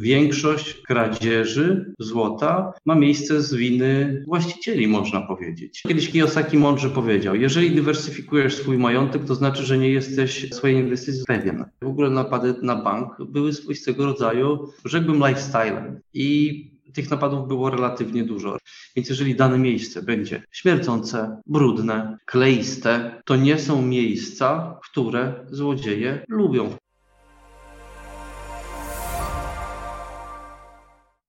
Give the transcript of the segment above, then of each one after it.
Większość kradzieży złota ma miejsce z winy właścicieli, można powiedzieć. Kiedyś Kiyosaki mądrze powiedział, jeżeli dywersyfikujesz swój majątek, to znaczy, że nie jesteś swojej inwestycji pewien. W ogóle napady na bank były swoistego rodzaju, rzekłbym, lifestylem. I tych napadów było relatywnie dużo. Więc jeżeli dane miejsce będzie śmierdzące, brudne, kleiste, to nie są miejsca, które złodzieje lubią.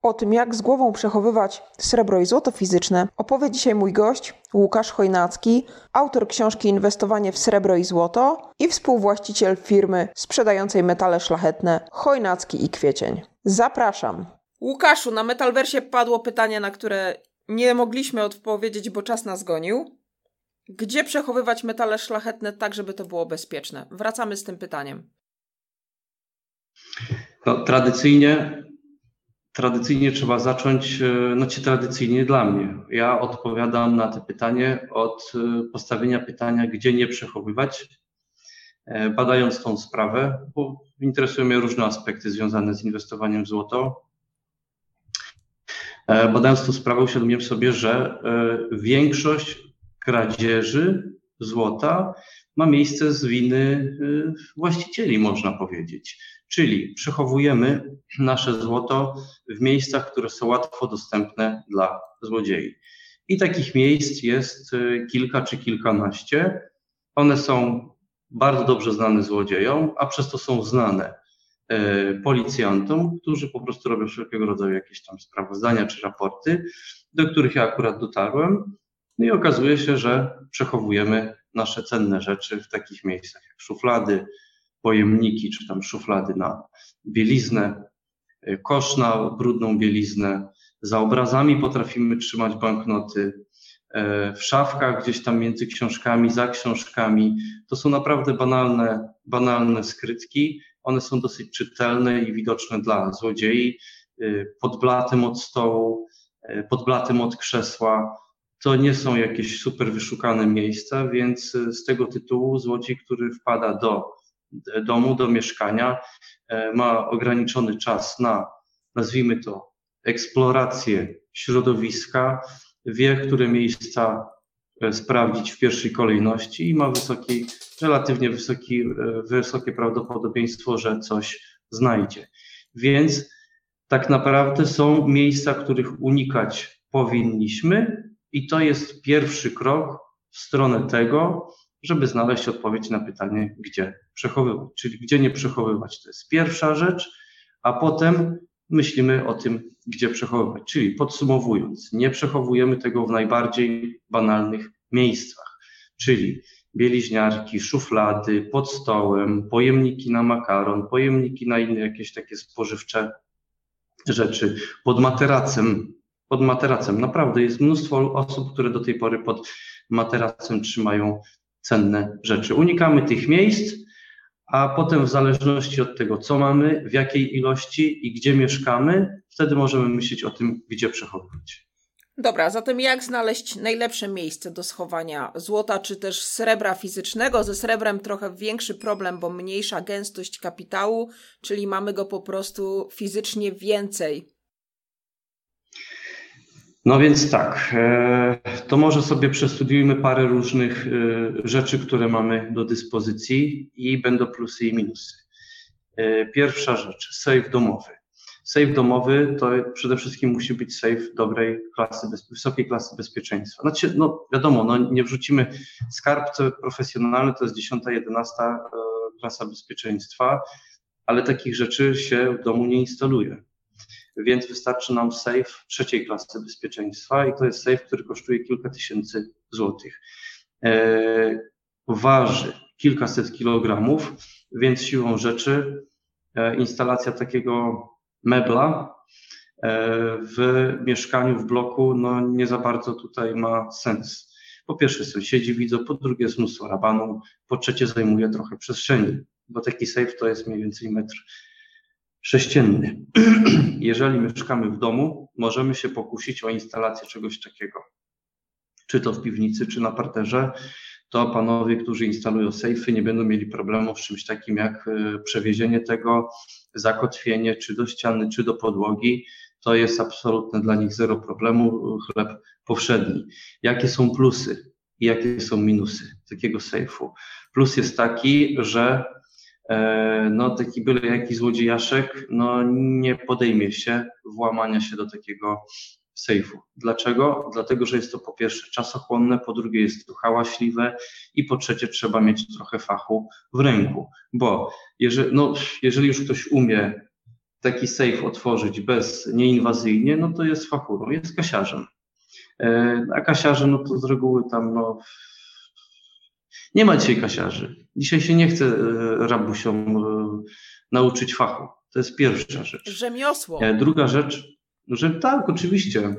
O tym, jak z głową przechowywać srebro i złoto fizyczne, opowie dzisiaj mój gość Łukasz Chojnacki, autor książki Inwestowanie w srebro i złoto i współwłaściciel firmy sprzedającej metale szlachetne Chojnacki i Kwiecień. Zapraszam. Łukaszu, na Metalversie padło pytanie, na które nie mogliśmy odpowiedzieć, bo czas nas gonił. Gdzie przechowywać metale szlachetne tak, żeby to było bezpieczne? Wracamy z tym pytaniem. No, tradycyjnie, tradycyjnie trzeba zacząć, e, znaczy tradycyjnie dla mnie. Ja odpowiadam na to pytanie od e, postawienia pytania, gdzie nie przechowywać, e, badając tą sprawę, bo interesują mnie różne aspekty związane z inwestowaniem w złoto. Badając tą sprawę, uświadomiłem sobie, że większość kradzieży złota ma miejsce z winy właścicieli, można powiedzieć. Czyli przechowujemy nasze złoto w miejscach, które są łatwo dostępne dla złodziei. I takich miejsc jest y, kilka czy kilkanaście. One są bardzo dobrze znane złodziejom, a przez to są znane y, policjantom, którzy po prostu robią wszelkiego rodzaju jakieś tam sprawozdania czy raporty, do których ja akurat dotarłem. No i okazuje się, że przechowujemy nasze cenne rzeczy w takich miejscach jak szuflady, pojemniki czy tam szuflady na bieliznę, e, kosz na brudną bieliznę. Za obrazami potrafimy trzymać banknoty. E, w szafkach, gdzieś tam między książkami, za książkami. To są naprawdę banalne, banalne skrytki. One są dosyć czytelne i widoczne dla złodziei. E, pod blatem od stołu, pod blatem od krzesła. To nie są jakieś super wyszukane miejsca, więc z tego tytułu złodziej, który wpada do domu, do mieszkania, e, ma ograniczony czas na, nazwijmy to, eksplorację środowiska, wie, które miejsca e, sprawdzić w pierwszej kolejności i ma wysoki, relatywnie wysoki, e, wysokie prawdopodobieństwo, że coś znajdzie. Więc tak naprawdę są miejsca, których unikać powinniśmy, i to jest pierwszy krok w stronę tego, żeby znaleźć odpowiedź na pytanie, gdzie przechowywać, czyli gdzie nie przechowywać. To jest pierwsza rzecz, a potem myślimy o tym, gdzie przechowywać. Czyli podsumowując, nie przechowujemy tego w najbardziej banalnych miejscach, czyli bieliźniarki, szuflady, pod stołem, pojemniki na makaron, pojemniki na inne jakieś takie spożywcze rzeczy, pod materacem. Pod materacem. Naprawdę jest mnóstwo osób, które do tej pory pod materacem trzymają cenne rzeczy. Unikamy tych miejsc, a potem w zależności od tego, co mamy, w jakiej ilości i gdzie mieszkamy, wtedy możemy myśleć o tym, gdzie przechowywać. Dobra, zatem jak znaleźć najlepsze miejsce do schowania złota czy też srebra fizycznego? Ze srebrem trochę większy problem, bo mniejsza gęstość kapitału, czyli mamy go po prostu fizycznie więcej. No więc tak, e, to może sobie przestudiujmy parę różnych e, rzeczy, które mamy do dyspozycji i będą plusy i minusy. E, pierwsza rzecz, safe domowy. Safe domowy to przede wszystkim musi być safe dobrej klasy, wysokiej klasy bezpieczeństwa. Znaczy, no wiadomo, no nie wrzucimy skarbce profesjonalne, to jest 10, 11 klasa bezpieczeństwa, ale takich rzeczy się w domu nie instaluje więc wystarczy nam safe trzeciej klasy bezpieczeństwa i to jest safe, który kosztuje kilka tysięcy złotych. E, waży kilkaset kilogramów, więc siłą rzeczy e, instalacja takiego mebla e, w mieszkaniu, w bloku, no nie za bardzo tutaj ma sens. Po pierwsze sąsiedzi widzą, po drugie jest mnóstwo rabanu, po trzecie zajmuje trochę przestrzeni, bo taki safe to jest mniej więcej metr sześcienny. Jeżeli mieszkamy w domu, możemy się pokusić o instalację czegoś takiego. Czy to w piwnicy, czy na parterze. to panowie, którzy instalują sejfy, nie będą mieli problemów z czymś takim jak e, przewiezienie tego, zakotwienie czy do ściany, czy do podłogi. To jest absolutne dla nich zero problemu, chleb powszedni. Jakie są plusy i jakie są minusy takiego sejfu? Plus jest taki, że no, taki byle jaki złodziejaszek no, nie podejmie się włamania się do takiego sejfu. Dlaczego? Dlatego, że jest to po pierwsze czasochłonne, po drugie jest to hałaśliwe i po trzecie trzeba mieć trochę fachu w ręku, bo jeżeli, no, jeżeli już ktoś umie taki sejf otworzyć bez nieinwazyjnie, no to jest fachurą, jest kasiarzem. E, a kasiarze, no to z reguły tam, no, nie ma dzisiaj kasiarzy. Dzisiaj się nie chce e, rabusiom e, nauczyć fachu. To jest pierwsza rzecz. Rzemiosło. Druga rzecz, że tak, oczywiście.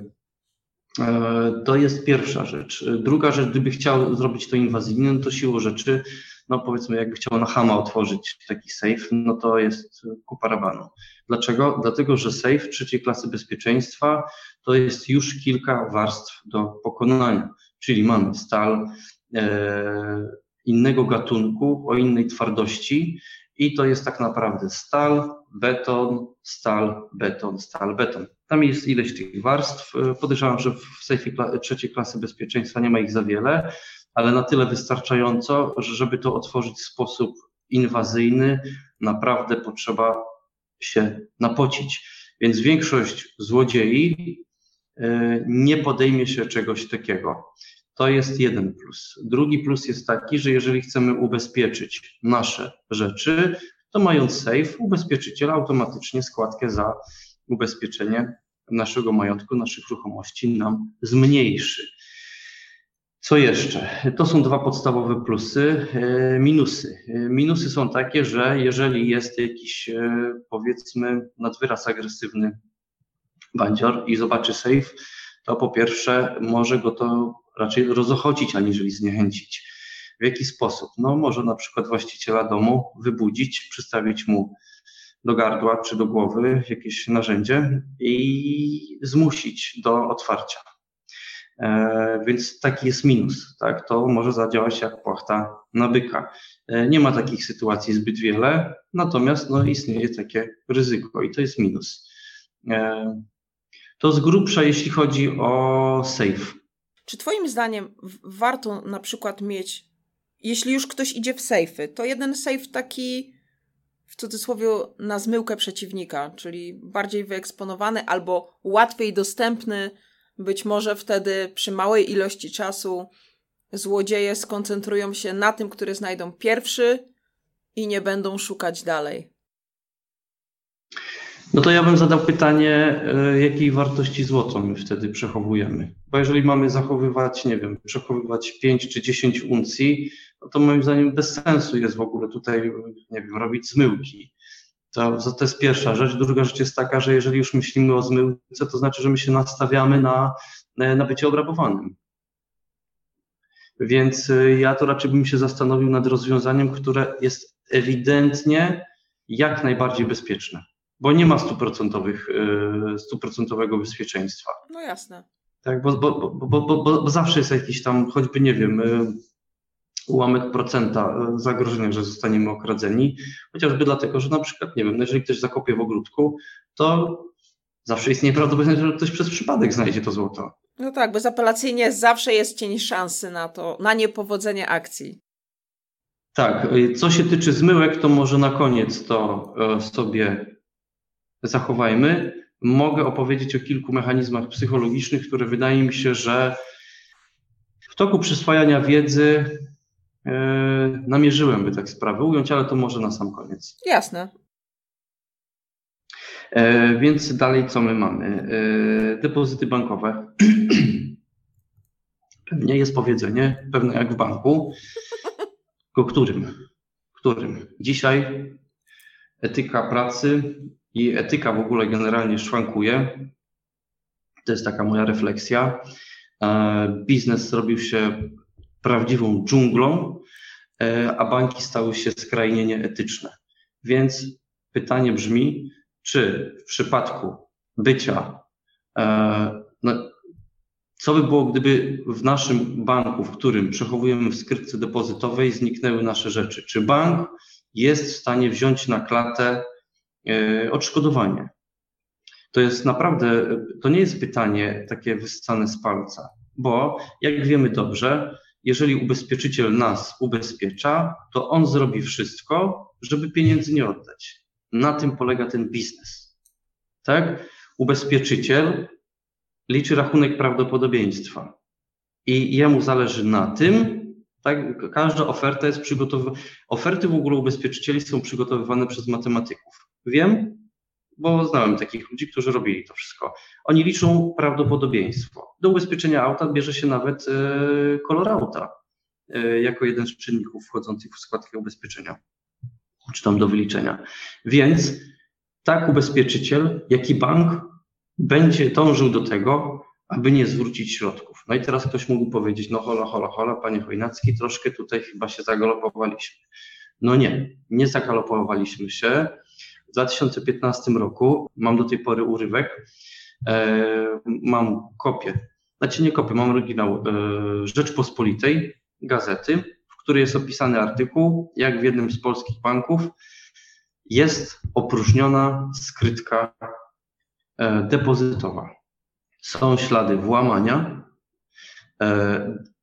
E, to jest pierwsza rzecz. Druga rzecz, gdyby chciał zrobić to inwazyjnie, no to siłą rzeczy, no powiedzmy, jakby chciał na Hama otworzyć taki safe, no to jest kupa rabanu. Dlaczego? Dlatego, że safe trzeciej klasy bezpieczeństwa to jest już kilka warstw do pokonania. Czyli mamy stal e, innego gatunku, o innej twardości i to jest tak naprawdę stal, beton, stal, beton, stal, beton. Tam jest ileś tych warstw. Podejrzewam, że w sejfie trzeciej klasy bezpieczeństwa nie ma ich za wiele, ale na tyle wystarczająco, że żeby to otworzyć w sposób inwazyjny, naprawdę potrzeba się napocić. Więc większość złodziei e, nie podejmie się czegoś takiego. To jest jeden plus. Drugi plus jest taki, że jeżeli chcemy ubezpieczyć nasze rzeczy, to mając safe, ubezpieczyciel automatycznie składkę za ubezpieczenie naszego majątku, naszych ruchomości nam zmniejszy. Co jeszcze? To są dwa podstawowe plusy. E, minusy. E, minusy są takie, że jeżeli jest jakiś, e, powiedzmy, nadwyraz agresywny bandzior i zobaczy safe, to po pierwsze może go to raczej rozochocić, aniżeli zniechęcić. W jaki sposób? No, może na przykład właściciela domu wybudzić, przystawić mu do gardła czy do głowy jakieś narzędzie i zmusić do otwarcia. E, więc taki jest minus, tak? To może zadziałać jak płachta na byka. E, nie ma takich sytuacji zbyt wiele, natomiast no, istnieje takie ryzyko i to jest minus. E, to z grubsza, jeśli chodzi o safe. Czy Twoim zdaniem warto na przykład mieć, jeśli już ktoś idzie w sejfy, to jeden safe taki w cudzysłowie na zmyłkę przeciwnika, czyli bardziej wyeksponowany albo łatwiej dostępny, być może wtedy przy małej ilości czasu złodzieje skoncentrują się na tym, który znajdą pierwszy i nie będą szukać dalej. No to ja bym zadał pytanie, e, jakiej wartości złotą my wtedy przechowujemy. Bo jeżeli mamy zachowywać, nie wiem, przechowywać 5 czy 10 uncji, no to moim zdaniem bez sensu jest w ogóle tutaj, nie wiem, robić zmyłki. To, to jest pierwsza rzecz. Druga rzecz jest taka, że jeżeli już myślimy o zmyłce, to znaczy, że my się nastawiamy na, na bycie obrabowanym. Więc e, ja to raczej bym się zastanowił nad rozwiązaniem, które jest ewidentnie jak najbardziej bezpieczne bo nie ma stuprocentowych, e, stuprocentowego bezpieczeństwa. No jasne. Tak, bo, bo, bo, bo, bo zawsze jest jakiś tam, choćby nie wiem, e, ułamek procenta e, zagrożenia, że zostaniemy okradzeni, chociażby dlatego, że na przykład, nie wiem, no jeżeli ktoś zakopie w ogródku, to zawsze istnieje prawdopodobieństwo, że ktoś przez przypadek znajdzie to złoto. No tak, bezapelacyjnie zawsze jest cień szansy na to, na niepowodzenie akcji. Tak, co się tyczy zmyłek, to może na koniec to sobie zachowajmy. Mogę opowiedzieć o kilku mechanizmach psychologicznych, które wydaje mi się, że w toku przyswajania wiedzy yy, namierzyłem, by tak sprawę ująć, ale to może na sam koniec. Jasne. E, więc dalej co my mamy? E, depozyty bankowe. Pewnie jest powiedzenie, pewne jak w banku. Tylko którym? Którym? Dzisiaj etyka pracy i etyka w ogóle generalnie szwankuje. To jest taka moja refleksja. E, biznes zrobił się prawdziwą dżunglą, e, a banki stały się skrajnie nieetyczne. Więc pytanie brzmi, czy w przypadku bycia e, no, Co by było, gdyby w naszym banku, w którym przechowujemy w skrytce depozytowej, zniknęły nasze rzeczy? Czy bank jest w stanie wziąć na klatę odszkodowanie? To jest naprawdę, to nie jest pytanie takie wyssane z palca, bo jak wiemy dobrze, jeżeli ubezpieczyciel nas ubezpiecza, to on zrobi wszystko, żeby pieniędzy nie oddać. Na tym polega ten biznes. Tak? Ubezpieczyciel liczy rachunek prawdopodobieństwa i jemu zależy na tym, tak, każda oferta jest przygotowywana. Oferty w ogóle ubezpieczycieli są przygotowywane przez matematyków. Wiem, bo znałem takich ludzi, którzy robili to wszystko. Oni liczą prawdopodobieństwo. Do ubezpieczenia auta bierze się nawet e, kolor auta e, jako jeden z czynników wchodzących w skład ubezpieczenia, czy tam do wyliczenia. Więc tak ubezpieczyciel, jak i bank będzie dążył do tego, aby nie zwrócić środków. No i teraz ktoś mógł powiedzieć, no hola, hola, hola, panie Chojnacki, troszkę tutaj chyba się zagalopowaliśmy. No nie, nie zagalopowaliśmy się. W 2015 roku, mam do tej pory urywek, e, mam kopię, znaczy nie kopię, mam oryginał e, Rzeczpospolitej, gazety, w której jest opisany artykuł, jak w jednym z polskich banków jest opróżniona skrytka e, depozytowa. Są ślady włamania.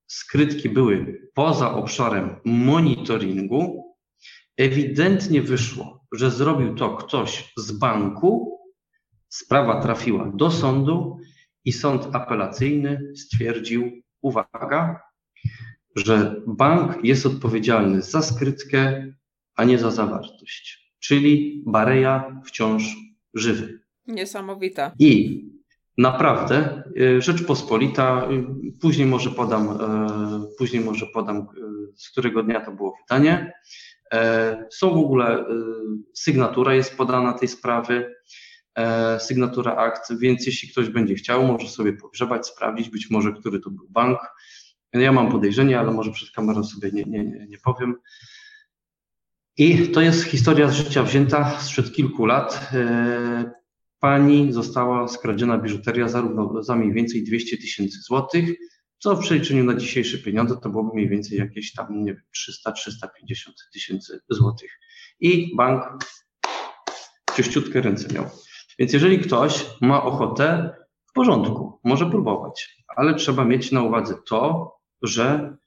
Skrytki były poza obszarem monitoringu. Ewidentnie wyszło, że zrobił to ktoś z banku. Sprawa trafiła do sądu i sąd apelacyjny stwierdził, uwaga, że bank jest odpowiedzialny za skrytkę, a nie za zawartość. Czyli Bareja wciąż żywy. Niesamowita. I naprawdę y, Rzeczpospolita, y, później może podam, y, później może podam, z którego dnia to było pytanie. E, są w ogóle, sygnatura jest podana tej sprawy, e, sygnatura akt, więc jeśli ktoś będzie chciał, może sobie pogrzebać, sprawdzić, być może który to był bank. Ja mam podejrzenie, ale może przed kamerą sobie nie, nie, nie, powiem. I to jest historia z życia wzięta sprzed kilku lat. E, pani została skradziona biżuteria zarówno za mniej więcej 200 tysięcy złotych, co w przeliczeniu na dzisiejsze pieniądze to byłoby mniej więcej jakieś tam, nie wiem, 300-350 tysięcy złotych. I bank czyściutkie ręce miał. Więc jeżeli ktoś ma ochotę, w porządku, może próbować, ale trzeba mieć na uwadze to, że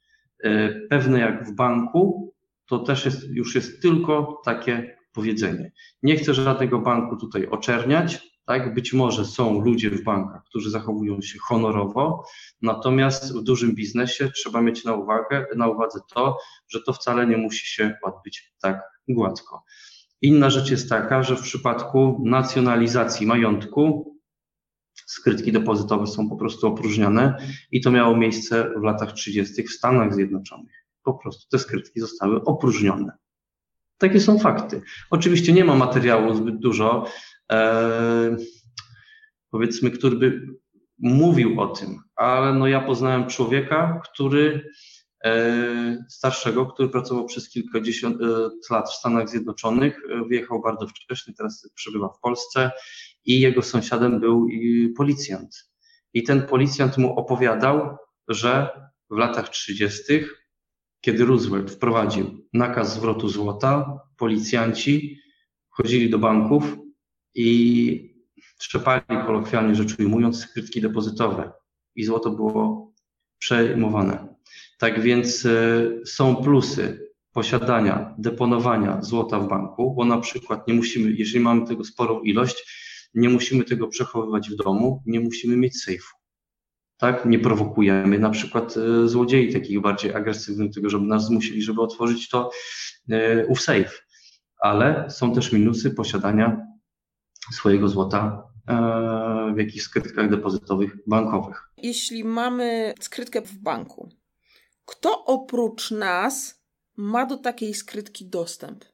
e, pewne jak w banku, to też jest, już jest tylko takie powiedzenie. Nie chcę żadnego banku tutaj oczerniać, tak? Być może są ludzie w bankach, którzy zachowują się honorowo, natomiast w dużym biznesie trzeba mieć na, uwagę, na uwadze to, że to wcale nie musi się odbyć tak gładko. Inna rzecz jest taka, że w przypadku nacjonalizacji majątku skrytki depozytowe są po prostu opróżniane i to miało miejsce w latach 30. w Stanach Zjednoczonych. Po prostu te skrytki zostały opróżnione. Takie są fakty. Oczywiście nie ma materiału zbyt dużo, powiedzmy, który by mówił o tym, ale no ja poznałem człowieka, który e, starszego, który pracował przez kilkadziesiąt e, lat w Stanach Zjednoczonych, e, wyjechał bardzo wcześnie, teraz przebywa w Polsce i jego sąsiadem był policjant. I ten policjant mu opowiadał, że w latach 30 kiedy Roosevelt wprowadził nakaz zwrotu złota, policjanci chodzili do banków i trzepali, kolokwialnie rzecz ujmując, skrytki depozytowe i złoto było przejmowane. Tak więc y, są plusy posiadania, deponowania złota w banku, bo na przykład nie musimy, jeżeli mamy tego sporą ilość, nie musimy tego przechowywać w domu, nie musimy mieć sejfu tak? Nie prowokujemy na przykład e, złodziei takich bardziej agresywnych, tego, żeby nas zmusili, żeby otworzyć to e, ów safe. Ale są też minusy posiadania swojego złota e, w jakichś skrytkach depozytowych bankowych. Jeśli mamy skrytkę w banku, kto oprócz nas ma do takiej skrytki dostęp?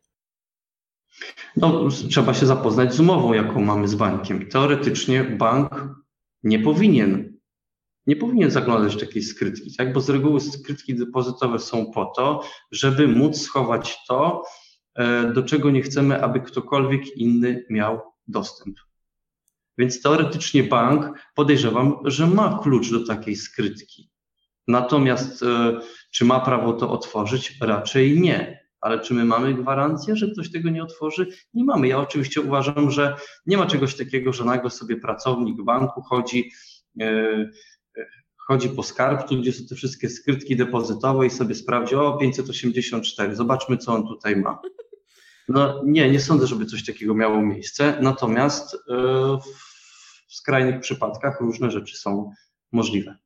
No, trzeba się zapoznać z umową, jaką mamy z bankiem. Teoretycznie bank nie powinien nie powinien zaglądać takiej skrytki, tak? bo z reguły skrytki depozytowe są po to, żeby móc schować to, e, do czego nie chcemy, aby ktokolwiek inny miał dostęp. Więc teoretycznie bank podejrzewam, że ma klucz do takiej skrytki. Natomiast e, czy ma prawo to otworzyć? Raczej nie. Ale czy my mamy gwarancję, że ktoś tego nie otworzy? Nie mamy. Ja oczywiście uważam, że nie ma czegoś takiego, że nagle sobie pracownik banku chodzi, e, chodzi po skarbcu, gdzie są te wszystkie skrytki depozytowe i sobie sprawdzi, o 584, zobaczmy co on tutaj ma. No nie, nie sądzę, żeby coś takiego miało miejsce, natomiast e, w skrajnych przypadkach różne rzeczy są możliwe.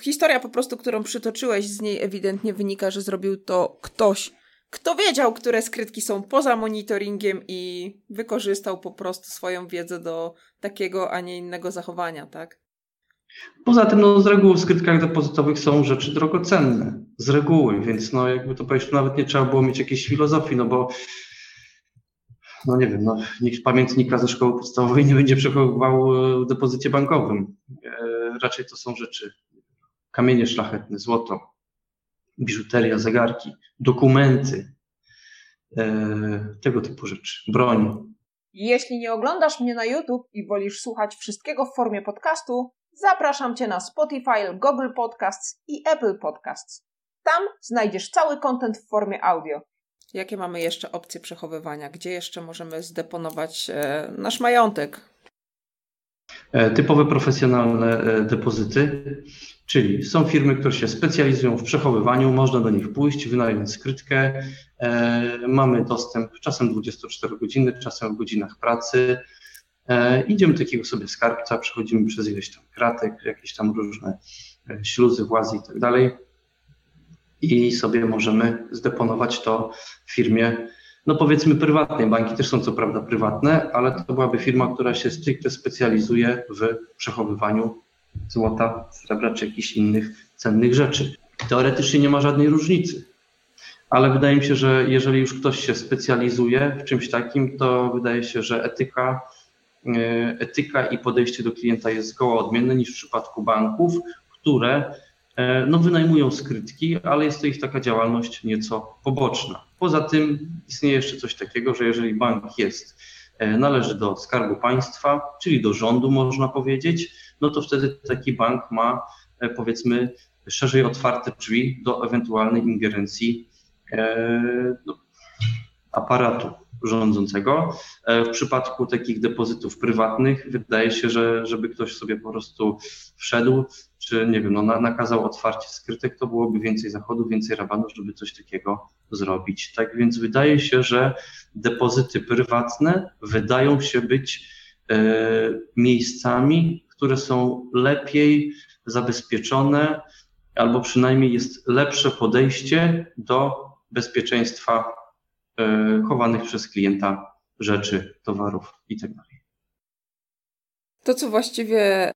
Historia po prostu, którą przytoczyłeś, z niej ewidentnie wynika, że zrobił to ktoś, kto wiedział, które skrytki są poza monitoringiem i wykorzystał po prostu swoją wiedzę do takiego, a nie innego zachowania, tak? Poza tym, no, z reguły w skrytkach depozytowych są rzeczy drogocenne. Z reguły, więc no, jakby to powiedzieć, nawet nie trzeba było mieć jakiejś filozofii, no bo no nie wiem, no, nikt pamiętnika ze szkoły podstawowej nie będzie przechowywał e, w depozycie bankowym. E, raczej to są rzeczy kamienie szlachetne, złoto, biżuteria, zegarki, dokumenty, e, tego typu rzeczy, broń. Jeśli nie oglądasz mnie na YouTube i wolisz słuchać wszystkiego w formie podcastu, zapraszam Cię na Spotify, Google Podcasts i Apple Podcasts. Tam znajdziesz cały content w formie audio. Jakie mamy jeszcze opcje przechowywania? Gdzie jeszcze możemy zdeponować e, nasz majątek? E, typowe profesjonalne e, depozyty, czyli są firmy, które się specjalizują w przechowywaniu, można do nich pójść, wynająć skrytkę, mamy dostęp czasem 24 godziny, czasem w godzinach pracy. Idziemy do takiego sobie skarbca, przechodzimy przez ileś tam kratek, jakieś tam różne śluzy, włazy i tak dalej i sobie możemy zdeponować to w firmie, no powiedzmy prywatnej. Banki też są co prawda prywatne, ale to byłaby firma, która się stricte specjalizuje w przechowywaniu złota, srebra czy jakichś innych cennych rzeczy. Teoretycznie nie ma żadnej różnicy, ale wydaje mi się, że jeżeli już ktoś się specjalizuje w czymś takim, to wydaje się, że etyka, e, etyka i podejście do klienta jest zgoła odmienne niż w przypadku banków, które E, no, wynajmują skrytki, ale jest to ich taka działalność nieco poboczna. Poza tym istnieje jeszcze coś takiego, że jeżeli bank jest, e, należy do Skarbu Państwa, czyli do rządu można powiedzieć, no to wtedy taki bank ma e, powiedzmy szerzej otwarte drzwi do ewentualnej ingerencji no, aparatu rządzącego. W przypadku takich depozytów prywatnych wydaje się, że żeby ktoś sobie po prostu wszedł, czy nie wiem, no, nakazał otwarcie skrytek, to byłoby więcej zachodu, więcej rabanu, żeby coś takiego zrobić. Tak więc wydaje się, że depozyty prywatne wydają się być e, miejscami, które są lepiej zabezpieczone, albo przynajmniej jest lepsze podejście do bezpieczeństwa e, chowanych przez klienta rzeczy, towarów itd. Tak to, co właściwie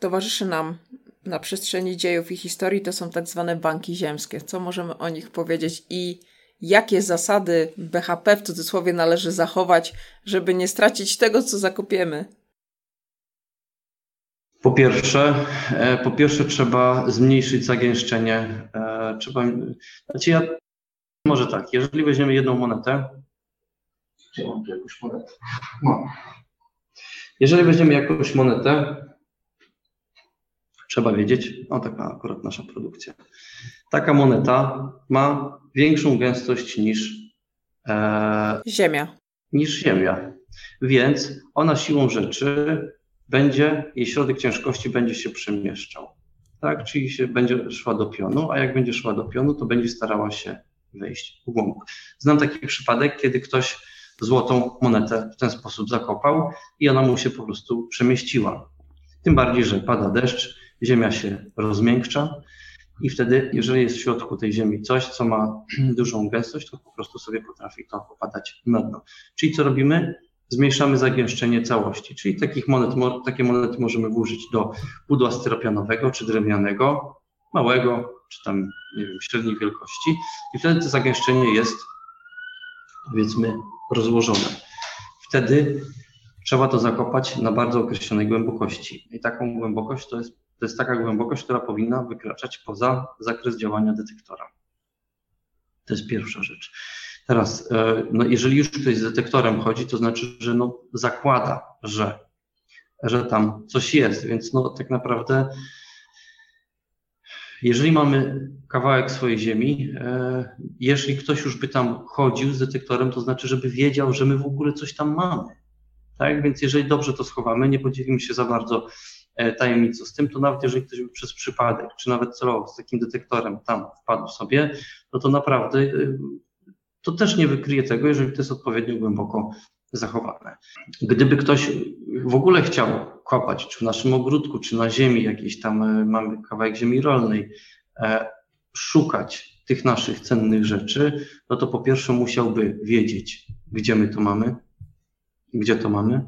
towarzyszy nam na przestrzeni dziejów i historii to są tak zwane banki ziemskie. Co możemy o nich powiedzieć i jakie zasady BHP w cudzysłowie należy zachować, żeby nie stracić tego, co zakopiemy? Po pierwsze, e, po pierwsze trzeba zmniejszyć zagęszczenie. E, trzeba, znaczy ja, może tak, jeżeli weźmiemy jedną monetę, czy mam tu jakąś monetę? No. Jeżeli weźmiemy jakąś monetę, trzeba wiedzieć, no taka akurat nasza produkcja. Taka moneta ma większą gęstość niż e, ziemia. Niż ziemia. Więc ona siłą rzeczy będzie, jej środek ciężkości będzie się przemieszczał. Tak, czyli się będzie szła do pionu, a jak będzie szła do pionu, to będzie starała się wejść w głąb. Znam taki przypadek, kiedy ktoś złotą monetę w ten sposób zakopał i ona mu się po prostu przemieściła. Tym bardziej, że pada deszcz, ziemia się rozmiękcza i wtedy, jeżeli jest w środku tej ziemi coś, co ma dużą gęstość, to po prostu sobie potrafi to popadać na dno. Czyli co robimy? Zmniejszamy zagęszczenie całości, czyli takich monet, takie monety możemy włożyć do pudła styropianowego czy drewnianego, małego, czy tam, nie wiem, średniej wielkości i wtedy to zagęszczenie jest, powiedzmy, rozłożone. Wtedy trzeba to zakopać na bardzo określonej głębokości. I taką głębokość to jest to jest taka głębokość, która powinna wykraczać poza zakres działania detektora. To jest pierwsza rzecz. Teraz, e, no jeżeli już ktoś z detektorem chodzi, to znaczy, że no zakłada, że że tam coś jest. Więc no tak naprawdę jeżeli mamy kawałek swojej ziemi, e, jeżeli ktoś już by tam chodził z detektorem, to znaczy, żeby wiedział, że my w ogóle coś tam mamy. Tak? Więc jeżeli dobrze to schowamy, nie podzielimy się za bardzo e, tajemnicą z tym, to nawet jeżeli ktoś by przez przypadek, czy nawet celowo z takim detektorem tam wpadł sobie, no to naprawdę e, to też nie wykryje tego, jeżeli to jest odpowiednio głęboko zachowane. Gdyby ktoś w ogóle chciał kopać, czy w naszym ogródku, czy na ziemi jakiejś tam e, mamy kawałek ziemi rolnej, e, szukać tych naszych cennych rzeczy, no to po pierwsze musiałby wiedzieć, gdzie my to mamy, gdzie to mamy,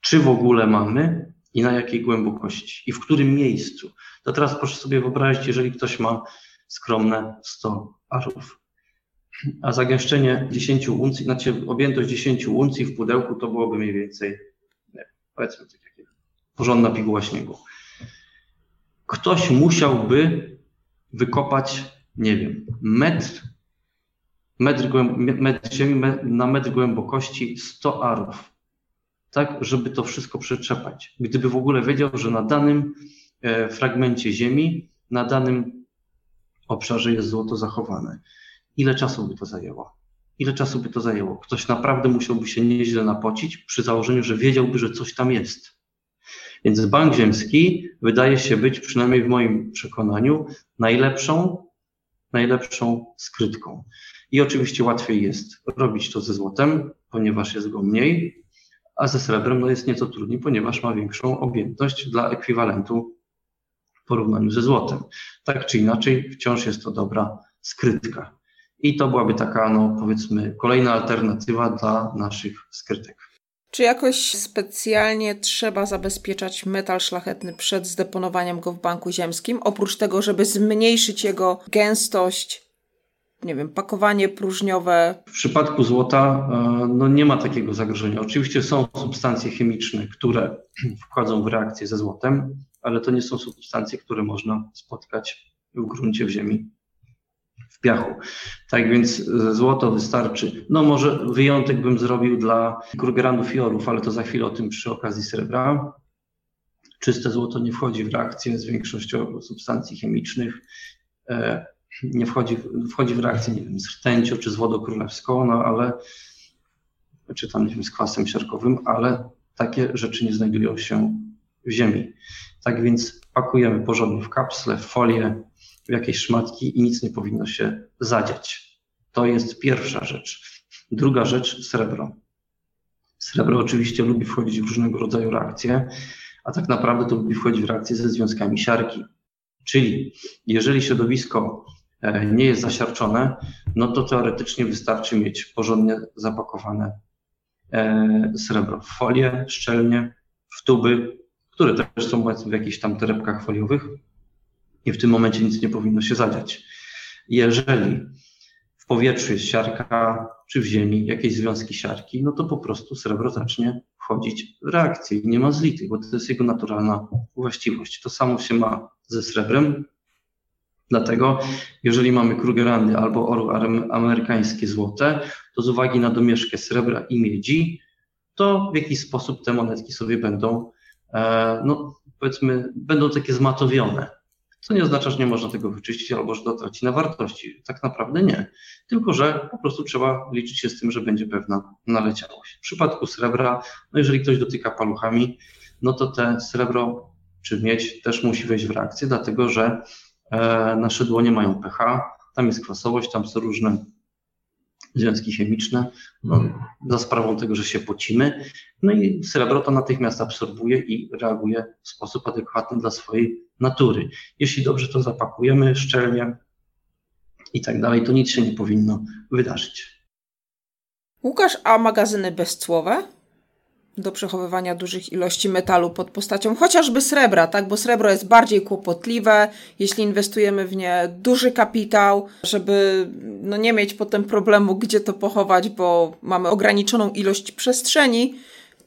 czy w ogóle mamy i na jakiej głębokości i w którym miejscu. To teraz proszę sobie wyobrazić, jeżeli ktoś ma skromne 100 arów a zagęszczenie 10 uncji, znaczy objętość 10 uncji w pudełku to byłoby mniej więcej, nie, powiedzmy tak jak porządna piguła śniegu. Ktoś musiałby wykopać, nie wiem, metr, metr, metr ziemi na metr głębokości 100 arów, tak, żeby to wszystko przeczepać. Gdyby w ogóle wiedział, że na danym e, fragmencie ziemi, na danym obszarze jest złoto zachowane. Ile czasu by to zajęło? Ile czasu by to zajęło? Ktoś naprawdę musiałby się nieźle napocić przy założeniu, że wiedziałby, że coś tam jest. Więc Bank Ziemski wydaje się być, przynajmniej w moim przekonaniu, najlepszą, najlepszą skrytką. I oczywiście łatwiej jest robić to ze złotem, ponieważ jest go mniej, a ze srebrem no jest nieco trudniej, ponieważ ma większą objętość dla ekwiwalentu w porównaniu ze złotem. Tak czy inaczej, wciąż jest to dobra skrytka. I to byłaby taka, no powiedzmy, kolejna alternatywa dla naszych skrytek. Czy jakoś specjalnie trzeba zabezpieczać metal szlachetny przed zdeponowaniem go w banku ziemskim? Oprócz tego, żeby zmniejszyć jego gęstość, nie wiem, pakowanie próżniowe? W przypadku złota e, no nie ma takiego zagrożenia. Oczywiście są substancje chemiczne, które wchodzą w reakcję ze złotem, ale to nie są substancje, które można spotkać w gruncie, w ziemi w piachu. Tak więc złoto wystarczy. No może wyjątek bym zrobił dla krugeranów i orów, ale to za chwilę o tym przy okazji srebra. Czyste złoto nie wchodzi w reakcję z większością substancji chemicznych. E, nie wchodzi, wchodzi w reakcję, nie wiem, z rtęcią czy z wodą królewską, no ale czy tam, nie wiem, z kwasem siarkowym, ale takie rzeczy nie znajdują się w ziemi. Tak więc pakujemy porządnie w kapsle, w folię, w jakieś szmatki i nic nie powinno się zadziać. To jest pierwsza rzecz. Druga rzecz, srebro. Srebro oczywiście lubi wchodzić w różnego rodzaju reakcje, a tak naprawdę to lubi wchodzić w reakcje ze związkami siarki. Czyli jeżeli środowisko e, nie jest zasiarczone, no to teoretycznie wystarczy mieć porządnie zapakowane e, srebro w folię, szczelnie, w tuby, które też są w jakichś tam torebkach foliowych, i w tym momencie nic nie powinno się zadziać. Jeżeli w powietrzu jest siarka, czy w ziemi jakieś związki siarki, no to po prostu srebro zacznie wchodzić w reakcję i nie ma zlitych, bo to jest jego naturalna właściwość. To samo się ma ze srebrem, Dlatego, jeżeli mamy krugerandy albo orły amerykańskie złote, to z uwagi na domieszkę srebra i miedzi, to w jakiś sposób te monetki sobie będą, e, no powiedzmy, będą takie zmatowione co nie oznacza, że nie można tego wyczyścić albo że to traci na wartości. Tak naprawdę nie. Tylko, że po prostu trzeba liczyć się z tym, że będzie pewna naleciałość. W przypadku srebra, no jeżeli ktoś dotyka paluchami, no to te srebro czy miedź też musi wejść w reakcję, dlatego że e, nasze dłonie mają pH, tam jest kwasowość, tam są różne związki chemiczne, no, za sprawą tego, że się pocimy. No i srebro to natychmiast absorbuje i reaguje w sposób adekwatny dla swojej natury. Jeśli dobrze to zapakujemy szczelnie i tak dalej, to nic się nie powinno wydarzyć. Łukasz, a magazyny bezcłowe? Do przechowywania dużych ilości metalu pod postacią chociażby srebra, tak? Bo srebro jest bardziej kłopotliwe, jeśli inwestujemy w nie duży kapitał, żeby no, nie mieć potem problemu, gdzie to pochować, bo mamy ograniczoną ilość przestrzeni.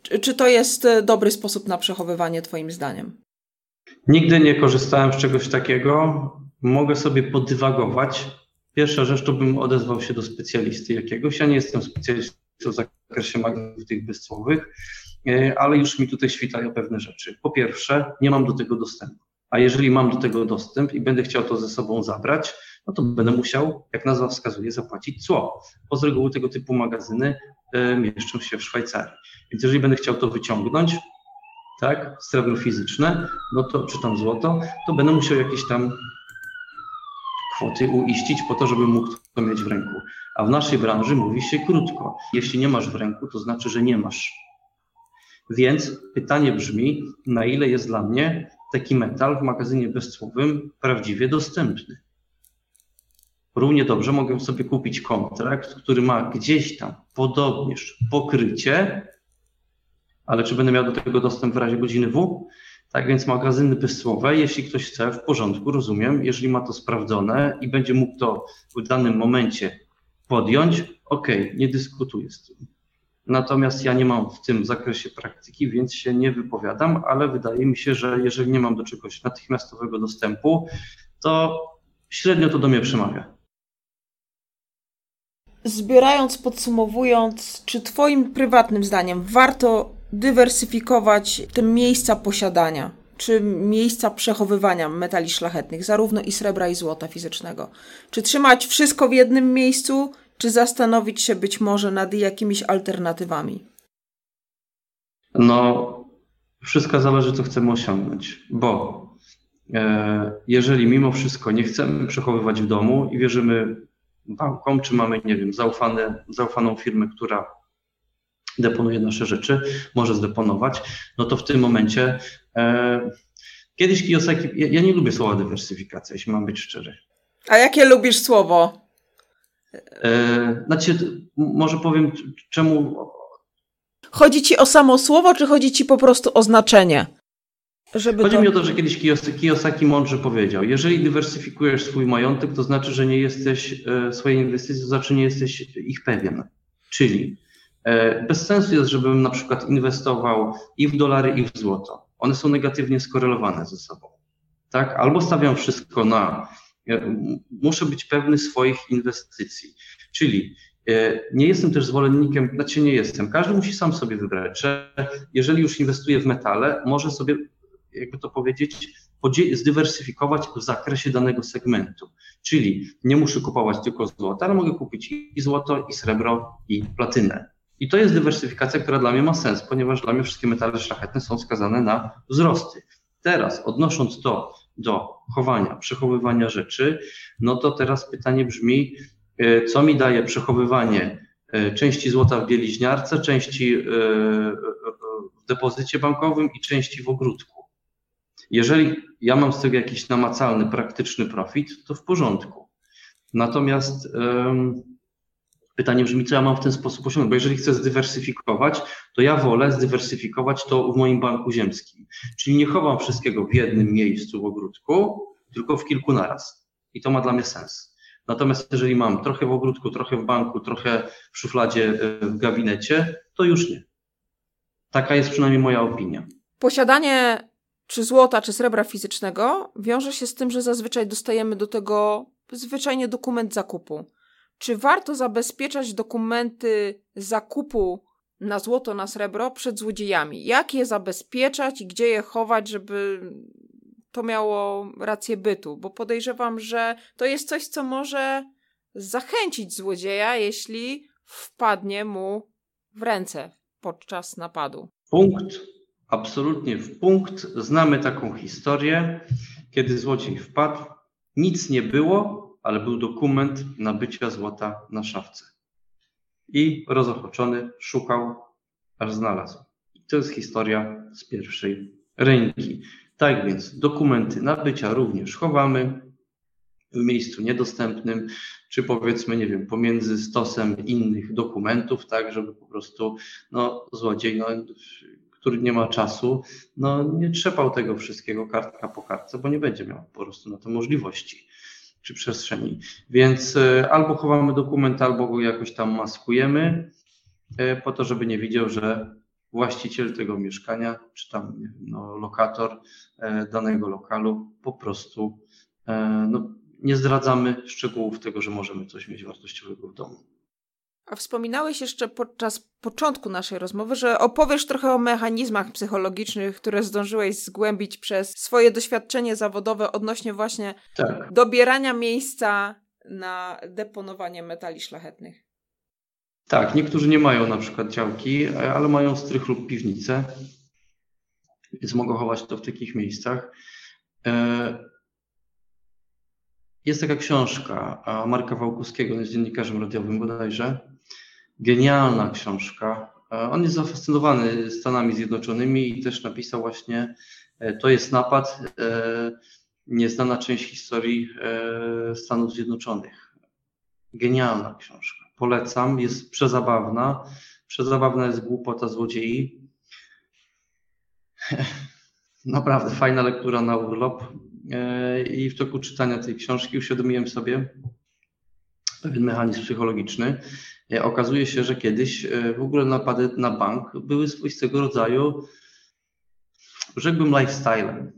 Czy, czy to jest e, dobry sposób na przechowywanie, Twoim zdaniem? Nigdy nie korzystałem z czegoś takiego. Mogę sobie podywagować. Pierwsza rzecz to bym odezwał się do specjalisty jakiegoś. Ja nie jestem specjalistą w zakresie magazynów tych bezcłowych, ale już mi tutaj świtają pewne rzeczy. Po pierwsze, nie mam do tego dostępu. A jeżeli mam do tego dostęp i będę chciał to ze sobą zabrać, no to będę musiał, jak nazwa wskazuje, zapłacić cło. Bo z reguły tego typu magazyny y, mieszczą się w Szwajcarii. Więc jeżeli będę chciał to wyciągnąć, tak, srebro fizyczne, no to, czy tam złoto, to będę musiał jakieś tam kwoty uiścić po to, żeby mógł to mieć w ręku. A w naszej branży mówi się krótko. Jeśli nie masz w ręku, to znaczy, że nie masz. Więc pytanie brzmi, na ile jest dla mnie taki metal w magazynie bezcłowym prawdziwie dostępny? Równie dobrze mogę sobie kupić kontrakt, który ma gdzieś tam podobnież pokrycie, ale czy będę miał do tego dostęp w razie godziny W? Tak więc magazyny bezcłowe, jeśli ktoś chce, w porządku, rozumiem, jeżeli ma to sprawdzone i będzie mógł to w danym momencie podjąć, ok, nie dyskutuję z tym. Natomiast ja nie mam w tym zakresie praktyki, więc się nie wypowiadam, ale wydaje mi się, że jeżeli nie mam do czegoś natychmiastowego dostępu, to średnio to do mnie przemawia. Zbierając, podsumowując, czy Twoim prywatnym zdaniem warto dywersyfikować te miejsca posiadania, czy miejsca przechowywania metali szlachetnych, zarówno i srebra, i złota fizycznego? Czy trzymać wszystko w jednym miejscu, czy zastanowić się być może nad jakimiś alternatywami? No, wszystko zależy, co chcemy osiągnąć, bo e, jeżeli mimo wszystko nie chcemy przechowywać w domu i wierzymy bankom, czy mamy, nie wiem, zaufane, zaufaną firmę, która deponuje nasze rzeczy, może zdeponować, no to w tym momencie e, kiedyś Kiyosaki, ja, ja, nie lubię słowa dywersyfikacja, jeśli mam być szczery. A jakie lubisz słowo? E, znaczy, może powiem czemu. Chodzi ci o samo słowo, czy chodzi ci po prostu o znaczenie? Żeby Chodzi to... mi o to, że kiedyś Kiyosaki mądrze powiedział, jeżeli dywersyfikujesz swój majątek, to znaczy, że nie jesteś e, swojej inwestycji, to znaczy nie jesteś ich pewien. Czyli e, bez sensu jest, żebym na przykład inwestował i w dolary, i w złoto. One są negatywnie skorelowane ze sobą. Tak? Albo stawiam wszystko na, muszę być pewny swoich inwestycji. Czyli nie jestem też zwolennikiem, znaczy nie jestem. Każdy musi sam sobie wybrać, że jeżeli już inwestuje w metale, może sobie jakby to powiedzieć, zdywersyfikować w zakresie danego segmentu. Czyli nie muszę kupować tylko złota, ale mogę kupić i złoto, i srebro, i platynę. I to jest dywersyfikacja, która dla mnie ma sens, ponieważ dla mnie wszystkie metale szlachetne są skazane na wzrosty. Teraz, odnosząc to do chowania, przechowywania rzeczy, no to teraz pytanie brzmi, e, co mi daje przechowywanie e, części złota w bieliźniarce, części e, w depozycie bankowym i części w ogródku. Jeżeli ja mam z tego jakiś namacalny, praktyczny profit, to w porządku. Natomiast pytanie brzmi, co ja mam w ten sposób osiągnąć? Bo jeżeli chcę zdywersyfikować, to ja wolę zdywersyfikować to w moim banku ziemskim. Czyli nie chowam wszystkiego w jednym miejscu w ogródku, tylko w kilku naraz. I to ma dla mnie sens. Natomiast jeżeli mam trochę w ogródku, trochę w banku, trochę w szufladzie e, w gabinecie, to już nie. Taka jest przynajmniej moja opinia. Posiadanie czy złota, czy srebra fizycznego, wiąże się z tym, że zazwyczaj dostajemy do tego zwyczajnie dokument zakupu. Czy warto zabezpieczać dokumenty zakupu na złoto, na srebro przed złodziejami? Jak je zabezpieczać i gdzie je chować, żeby to miało rację bytu? Bo podejrzewam, że to jest coś, co może zachęcić złodzieja, jeśli wpadnie mu w ręce podczas napadu. Punkt absolutnie w punkt. Znamy taką historię, kiedy złodziej wpadł, nic nie było, ale był dokument nabycia złota na szafce. I rozochoczony szukał, aż znalazł. To jest historia z pierwszej ręki. Tak więc dokumenty nabycia również chowamy w miejscu niedostępnym, czy powiedzmy, nie wiem, pomiędzy stosem innych dokumentów, tak, żeby po prostu no, złodziej no, który nie ma czasu, no nie trzepał tego wszystkiego kartka po kartce, bo nie będzie miał po prostu na to możliwości czy przestrzeni. Więc e, albo chowamy dokument, albo go jakoś tam maskujemy, e, po to, żeby nie widział, że właściciel tego mieszkania, czy tam no, lokator e, danego lokalu po prostu no, nie zdradzamy szczegółów tego, że możemy coś mieć wartościowego w domu. A wspominałeś jeszcze podczas początku naszej rozmowy, że opowiesz trochę o mechanizmach psychologicznych, które zdążyłeś zgłębić przez swoje doświadczenie zawodowe odnośnie właśnie tak. dobierania miejsca na deponowanie metali szlachetnych. Tak, niektórzy nie mają na przykład działki, ale mają strych lub piwnicę, więc mogą chować to w takich miejscach. E, jest taka książka Marka Wałkuskiego, on jest dziennikarzem radiowym bodajże. Genialna książka. E, on jest zafascynowany Stanami Zjednoczonymi i też napisał właśnie e, To jest napad, nieznana część historii Stanów Zjednoczonych. Genialna książka. Polecam, jest przezabawna. Przezabawna jest głupota złodziei. Naprawdę fajna lektura na urlop. E, I w toku czytania tej książki uświadomiłem sobie pewien mechanizm psychologiczny. E, okazuje się, że kiedyś e, w ogóle napady na bank były swoistego rodzaju, rzekłbym, lifestylem.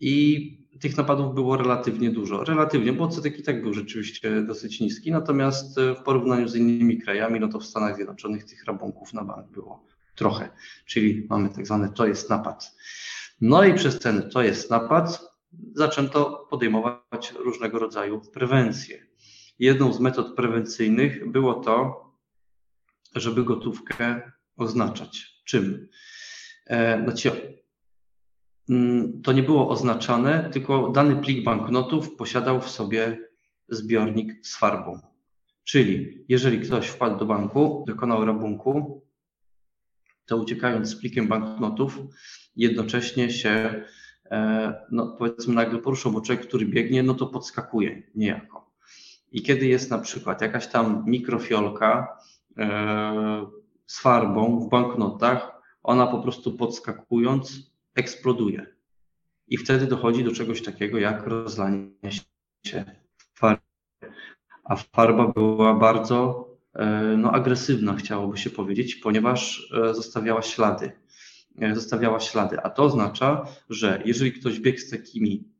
I tych napadów było relatywnie dużo. Relatywnie, bo odsetek i tak był rzeczywiście dosyć niski, natomiast w porównaniu z innymi krajami, no to w Stanach Zjednoczonych tych rabunków na bank było trochę. Czyli mamy tak zwane to jest napad. No i przez ten to jest napad zaczęto podejmować różnego rodzaju prewencje. Jedną z metod prewencyjnych było to, żeby gotówkę oznaczać. Czym? Znaczy, to nie było oznaczane, tylko dany plik banknotów posiadał w sobie zbiornik z farbą. Czyli jeżeli ktoś wpadł do banku, dokonał rabunku, to uciekając z plikiem banknotów, jednocześnie się, no powiedzmy, nagle poruszał, bo człowiek, który biegnie, no to podskakuje niejako. I kiedy jest na przykład jakaś tam mikrofiolka e, z farbą w banknotach, ona po prostu podskakując eksploduje. I wtedy dochodzi do czegoś takiego jak rozlanie się farby. A farba była bardzo E, no, agresywna, chciałoby się powiedzieć, ponieważ e, zostawiała ślady. E, zostawiała ślady, a to oznacza, że jeżeli ktoś biegł z takimi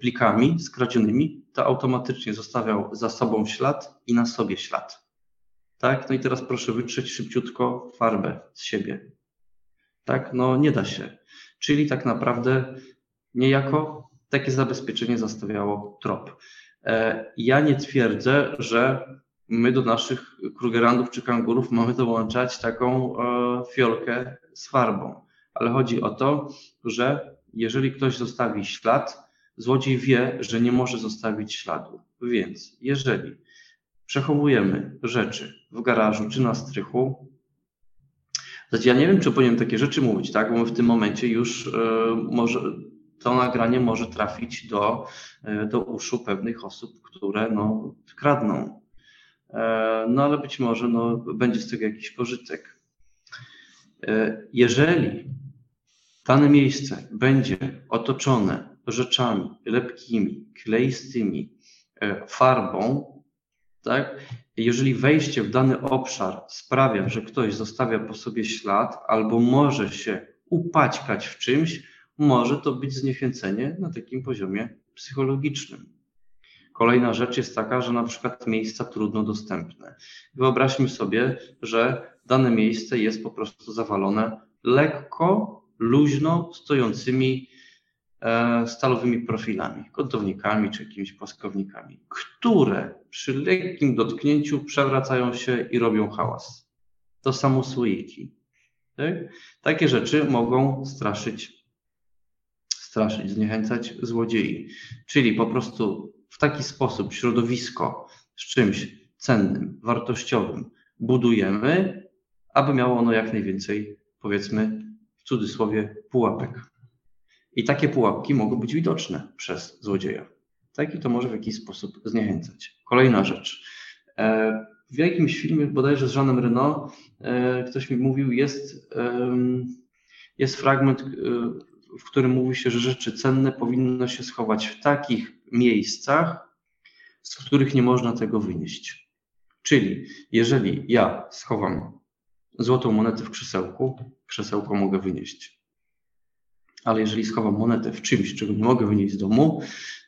plikami skradzionymi, to automatycznie zostawiał za sobą ślad i na sobie ślad. Tak? No i teraz proszę wytrzeć szybciutko farbę z siebie. Tak? No nie da się. Czyli tak naprawdę niejako takie zabezpieczenie zostawiało trop. Ja nie twierdzę, że my do naszych krugerandów czy kangurów mamy dołączać taką e, fiolkę z farbą. Ale chodzi o to, że jeżeli ktoś zostawi ślad, złodziej wie, że nie może zostawić śladu. Więc jeżeli przechowujemy rzeczy w garażu czy na strychu, znaczy ja nie wiem, czy powinienem takie rzeczy mówić, tak? Bo w tym momencie już y, może to nagranie może trafić do, y, do uszu pewnych osób, które no, kradną E, no ale być może no, będzie z tego jakiś pożytek. E, jeżeli dane miejsce będzie otoczone rzeczami lepkimi, kleistymi, e, farbą, tak? Jeżeli wejście w dany obszar sprawia, że ktoś zostawia po sobie ślad albo może się upaćkać w czymś, może to być zniechęcenie na takim poziomie psychologicznym. Kolejna rzecz jest taka, że na przykład miejsca trudno dostępne. Wyobraźmy sobie, że dane miejsce jest po prostu zawalone lekko, luźno stojącymi e, stalowymi profilami, kątownikami czy jakimiś płaskownikami, które przy lekkim dotknięciu przewracają się i robią hałas. To samo słoiki. Tak? Takie rzeczy mogą straszyć, straszyć, zniechęcać złodziei. Czyli po prostu w taki sposób środowisko z czymś cennym, wartościowym budujemy, aby miało ono jak najwięcej, powiedzmy w cudzysłowie, pułapek. I takie pułapki mogą być widoczne przez złodzieja. Tak i to może w jakiś sposób zniechęcać. Kolejna rzecz. E, w jakimś filmie, bodajże z Jeanem Reno, e, ktoś mi mówił, jest, jest fragment, e, w którym mówi się, że rzeczy cenne powinno się schować w takich miejscach, z których nie można tego wynieść. Czyli jeżeli ja schowam złotą monetę w krzesełku, krzesełko mogę wynieść. Ale jeżeli schowam monetę w czymś, czego nie mogę wynieść z domu,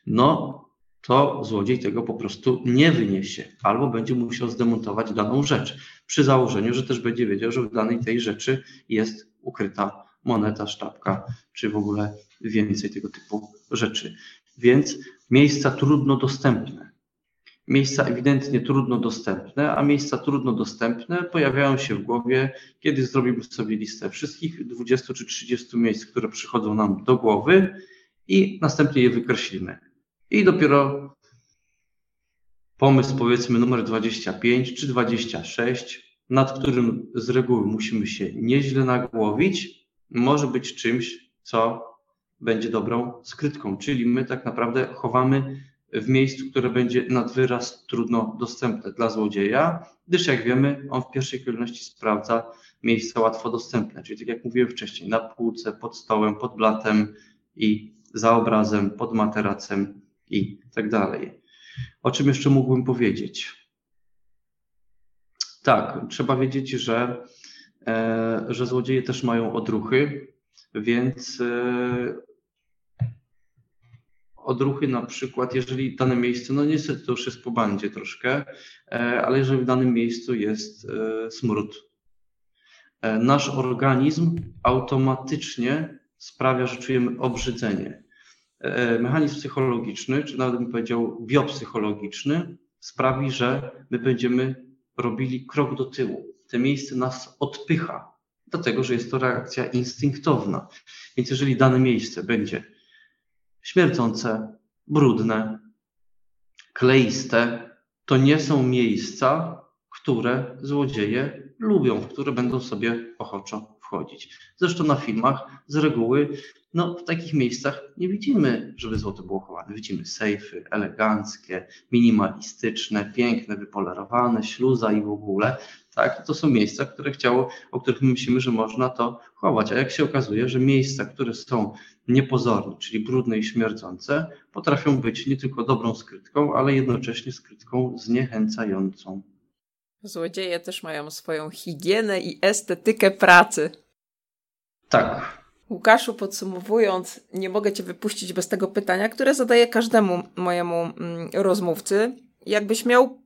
no to złodziej tego po prostu nie wyniesie, albo będzie musiał zdemontować daną rzecz, przy założeniu, że też będzie wiedział, że w danej tej rzeczy jest ukryta moneta, sztabka, czy w ogóle więcej tego typu rzeczy. Więc miejsca trudno dostępne. Miejsca ewidentnie trudno dostępne, a miejsca trudno dostępne pojawiają się w głowie, kiedy zrobimy sobie listę wszystkich 20 czy 30 miejsc, które przychodzą nam do głowy i następnie je wykreślimy. I dopiero pomysł powiedzmy numer 25 czy 26, nad którym z reguły musimy się nieźle nagłowić, może być czymś, co będzie dobrą skrytką, czyli my tak naprawdę chowamy w miejscu, które będzie nad wyraz trudno dostępne dla złodzieja, gdyż jak wiemy, on w pierwszej kolejności sprawdza miejsca łatwo dostępne, czyli tak jak mówiłem wcześniej, na półce, pod stołem, pod blatem i za obrazem, pod materacem i tak dalej. O czym jeszcze mógłbym powiedzieć? Tak, trzeba wiedzieć, że, e, że złodzieje też mają odruchy, więc e, odruchy na przykład, jeżeli dane miejsce, no niestety to już jest po bandzie troszkę, e, ale jeżeli w danym miejscu jest e, smród, e, nasz organizm automatycznie sprawia, że czujemy obrzydzenie. Mechanizm psychologiczny, czy nawet bym powiedział biopsychologiczny, sprawi, że my będziemy robili krok do tyłu. Te miejsce nas odpycha, dlatego że jest to reakcja instynktowna. Więc jeżeli dane miejsce będzie śmierdzące, brudne, kleiste. To nie są miejsca, które złodzieje lubią, w które będą sobie ochoczo wchodzić. Zresztą na filmach z reguły no, w takich miejscach nie widzimy, żeby złoto było chowane. Widzimy sejfy eleganckie, minimalistyczne, piękne, wypolerowane, śluza i w ogóle. Tak? To są miejsca, które chciało, o których myślimy, że można to chować. A jak się okazuje, że miejsca, które są niepozorne, czyli brudne i śmierdzące, potrafią być nie tylko dobrą skrytką, ale jednocześnie skrytką zniechęcającą. Złodzieje też mają swoją higienę i estetykę pracy. Tak. Łukaszu, podsumowując, nie mogę Cię wypuścić bez tego pytania, które zadaję każdemu mojemu mm, rozmówcy. Jakbyś miał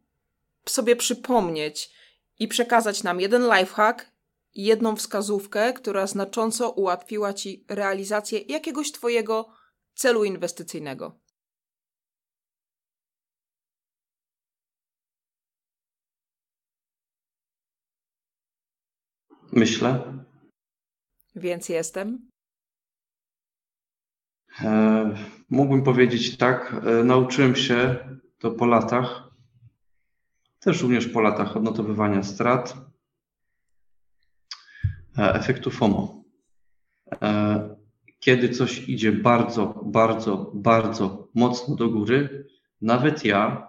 sobie przypomnieć i przekazać nam jeden lifehack jedną wskazówkę, która znacząco ułatwiła Ci realizację jakiegoś Twojego celu inwestycyjnego. Myślę. Więc jestem. E, mógłbym powiedzieć tak. E, nauczyłem się to po latach, też również po latach odnotowywania strat, e, efektu FOMO. Kiedy coś idzie bardzo, bardzo, bardzo mocno do góry, nawet ja,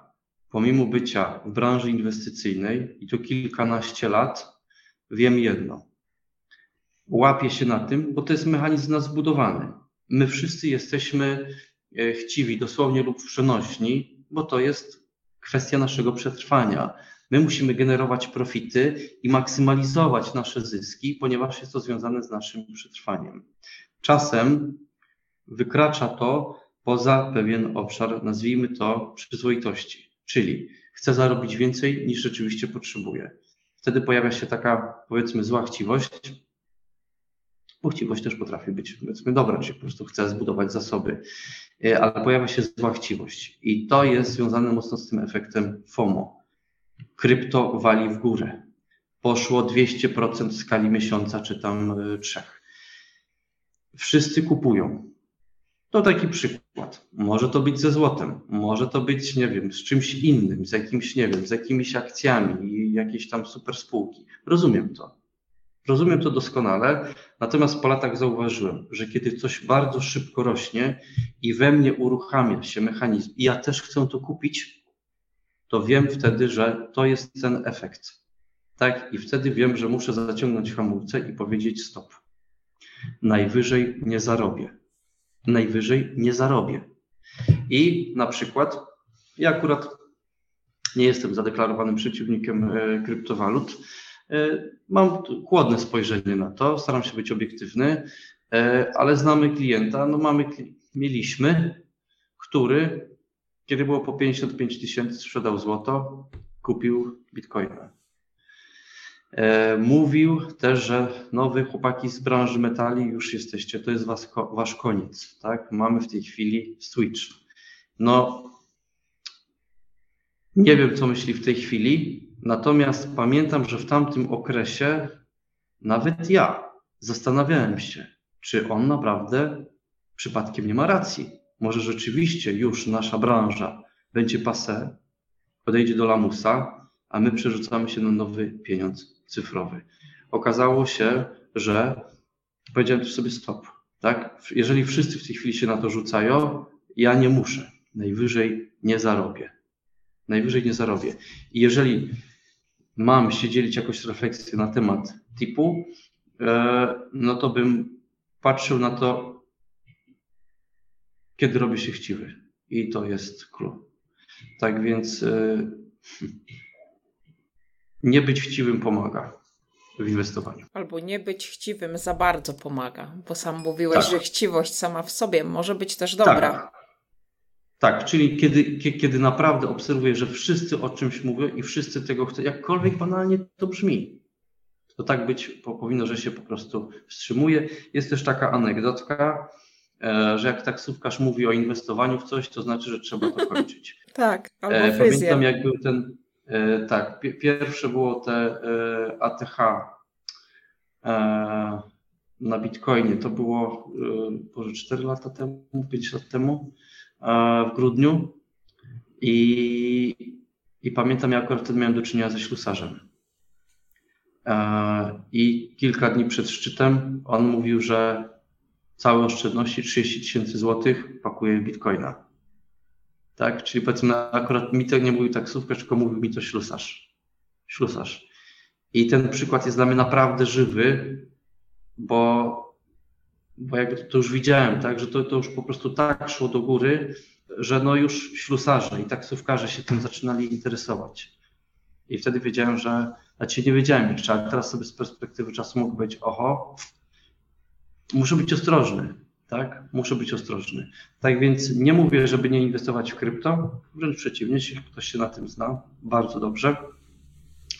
pomimo bycia w branży inwestycyjnej i to kilkanaście lat, wiem jedno. Łapię się na tym, bo to jest mechanizm nas zbudowany. My wszyscy jesteśmy e, chciwi, dosłownie lub przenośni, bo to jest kwestia naszego przetrwania. My musimy generować profity i maksymalizować nasze zyski, ponieważ jest to związane z naszym przetrwaniem. Czasem wykracza to poza pewien obszar, nazwijmy to przyzwoitości, czyli chcę zarobić więcej niż rzeczywiście potrzebuję. Wtedy pojawia się taka, powiedzmy, zła chciwość, chciwość też potrafi być, powiedzmy, dobra, czyli po prostu chcę zbudować zasoby, e, ale pojawia się zła chciwość i to jest związane mocno z tym efektem FOMO. Krypto wali w górę. Poszło 200% w skali miesiąca czy tam e, trzech wszyscy kupują. To taki przykład. Może to być ze złotem, może to być, nie wiem, z czymś innym, z jakimś, nie wiem, z jakimiś akcjami jakieś tam super spółki. Rozumiem to. Rozumiem to doskonale, natomiast po latach zauważyłem, że kiedy coś bardzo szybko rośnie i we mnie uruchamia się mechanizm i ja też chcę to kupić, to wiem wtedy, że to jest ten efekt. Tak, i wtedy wiem, że muszę zaciągnąć hamulce i powiedzieć stop. Najwyżej nie zarobię. Najwyżej nie zarobię. I na przykład, ja akurat nie jestem zadeklarowanym przeciwnikiem e, kryptowalut. E, mam chłodne spojrzenie na to, staram się być obiektywny, e, ale znamy klienta, no mamy, mieliśmy, który kiedy było po 55 tysięcy, sprzedał złoto, kupił bitcoina. E, mówił też, że nowy chłopaki z branży metali już jesteście, to jest was, wasz koniec, tak? Mamy w tej chwili switch. No, nie wiem, co myśli w tej chwili, natomiast pamiętam, że w tamtym okresie nawet ja zastanawiałem się, czy on naprawdę przypadkiem nie ma racji. Może rzeczywiście już nasza branża będzie pase, podejdzie do lamusa, a my przerzucamy się na nowy pieniądz cyfrowy. Okazało się, że powiedziałem sobie stop. Tak? Jeżeli wszyscy w tej chwili się na to rzucają, ja nie muszę. Najwyżej nie zarobię. Najwyżej nie zarobię. I jeżeli mam się dzielić jakąś refleksję na temat typu, e, no to bym patrzył na to, kiedy robi się chciwy. I to jest clue. Tak więc e, nie być chciwym pomaga w inwestowaniu. Albo nie być chciwym za bardzo pomaga, bo sam mówiłeś, tak. że chciwość sama w sobie może być też dobra. Tak. Tak, czyli kiedy, kiedy naprawdę obserwuję, że wszyscy o czymś mówią i wszyscy tego chcą, jakkolwiek banalnie to brzmi, to tak być powinno, że się po prostu wstrzymuje. Jest też taka anegdotka, e, że jak taksówkarz mówi o inwestowaniu w coś, to znaczy, że trzeba to kończyć. tak, albo e, Pamiętam, jak był ten, e, tak, pierwsze było te ATH na Bitcoinie, to było może 4 lata temu, 5 lat temu w grudniu i, i pamiętam, jak akurat wtedy miałem do czynienia ze ślusarzem. E, I kilka dni przed szczytem on mówił, że całe oszczędności 30 tysięcy złotych pakuje bitcoina. Tak, czyli powiedzmy, akurat mi to nie mówił taksówkarz, tylko mówił mi to ślusarz. Ślusarz. I ten przykład jest dla mnie naprawdę żywy, bo bo jakby to, już widziałem, tak, że to, to już po prostu tak szło do góry, że no już ślusarze i taksówkarze się tym zaczynali interesować. I wtedy wiedziałem, że, znaczy nie wiedziałem jeszcze, ale teraz sobie z perspektywy czasu mógł być, oho, muszę być ostrożny, tak? Muszę być ostrożny. Tak więc nie mówię, żeby nie inwestować w krypto, wręcz przeciwnie, jeśli ktoś się na tym zna, bardzo dobrze,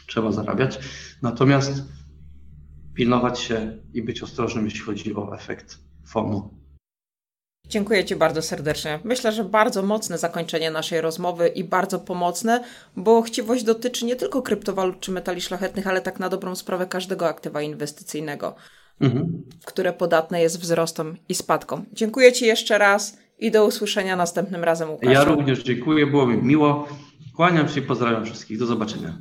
trzeba zarabiać. Natomiast pilnować się i być ostrożnym, jeśli chodzi o efekt FOMO. Dziękuję Ci bardzo serdecznie. Myślę, że bardzo mocne zakończenie naszej rozmowy i bardzo pomocne, bo chciwość dotyczy nie tylko kryptowalut czy metali szlachetnych, ale tak na dobrą sprawę każdego aktywa inwestycyjnego, mhm. które podatne jest wzrostom i spadkom. Dziękuję Ci jeszcze raz i do usłyszenia następnym razem, Łukaszu. Ja również dziękuję, było mi miło. Kłaniam się i pozdrawiam wszystkich. Do zobaczenia.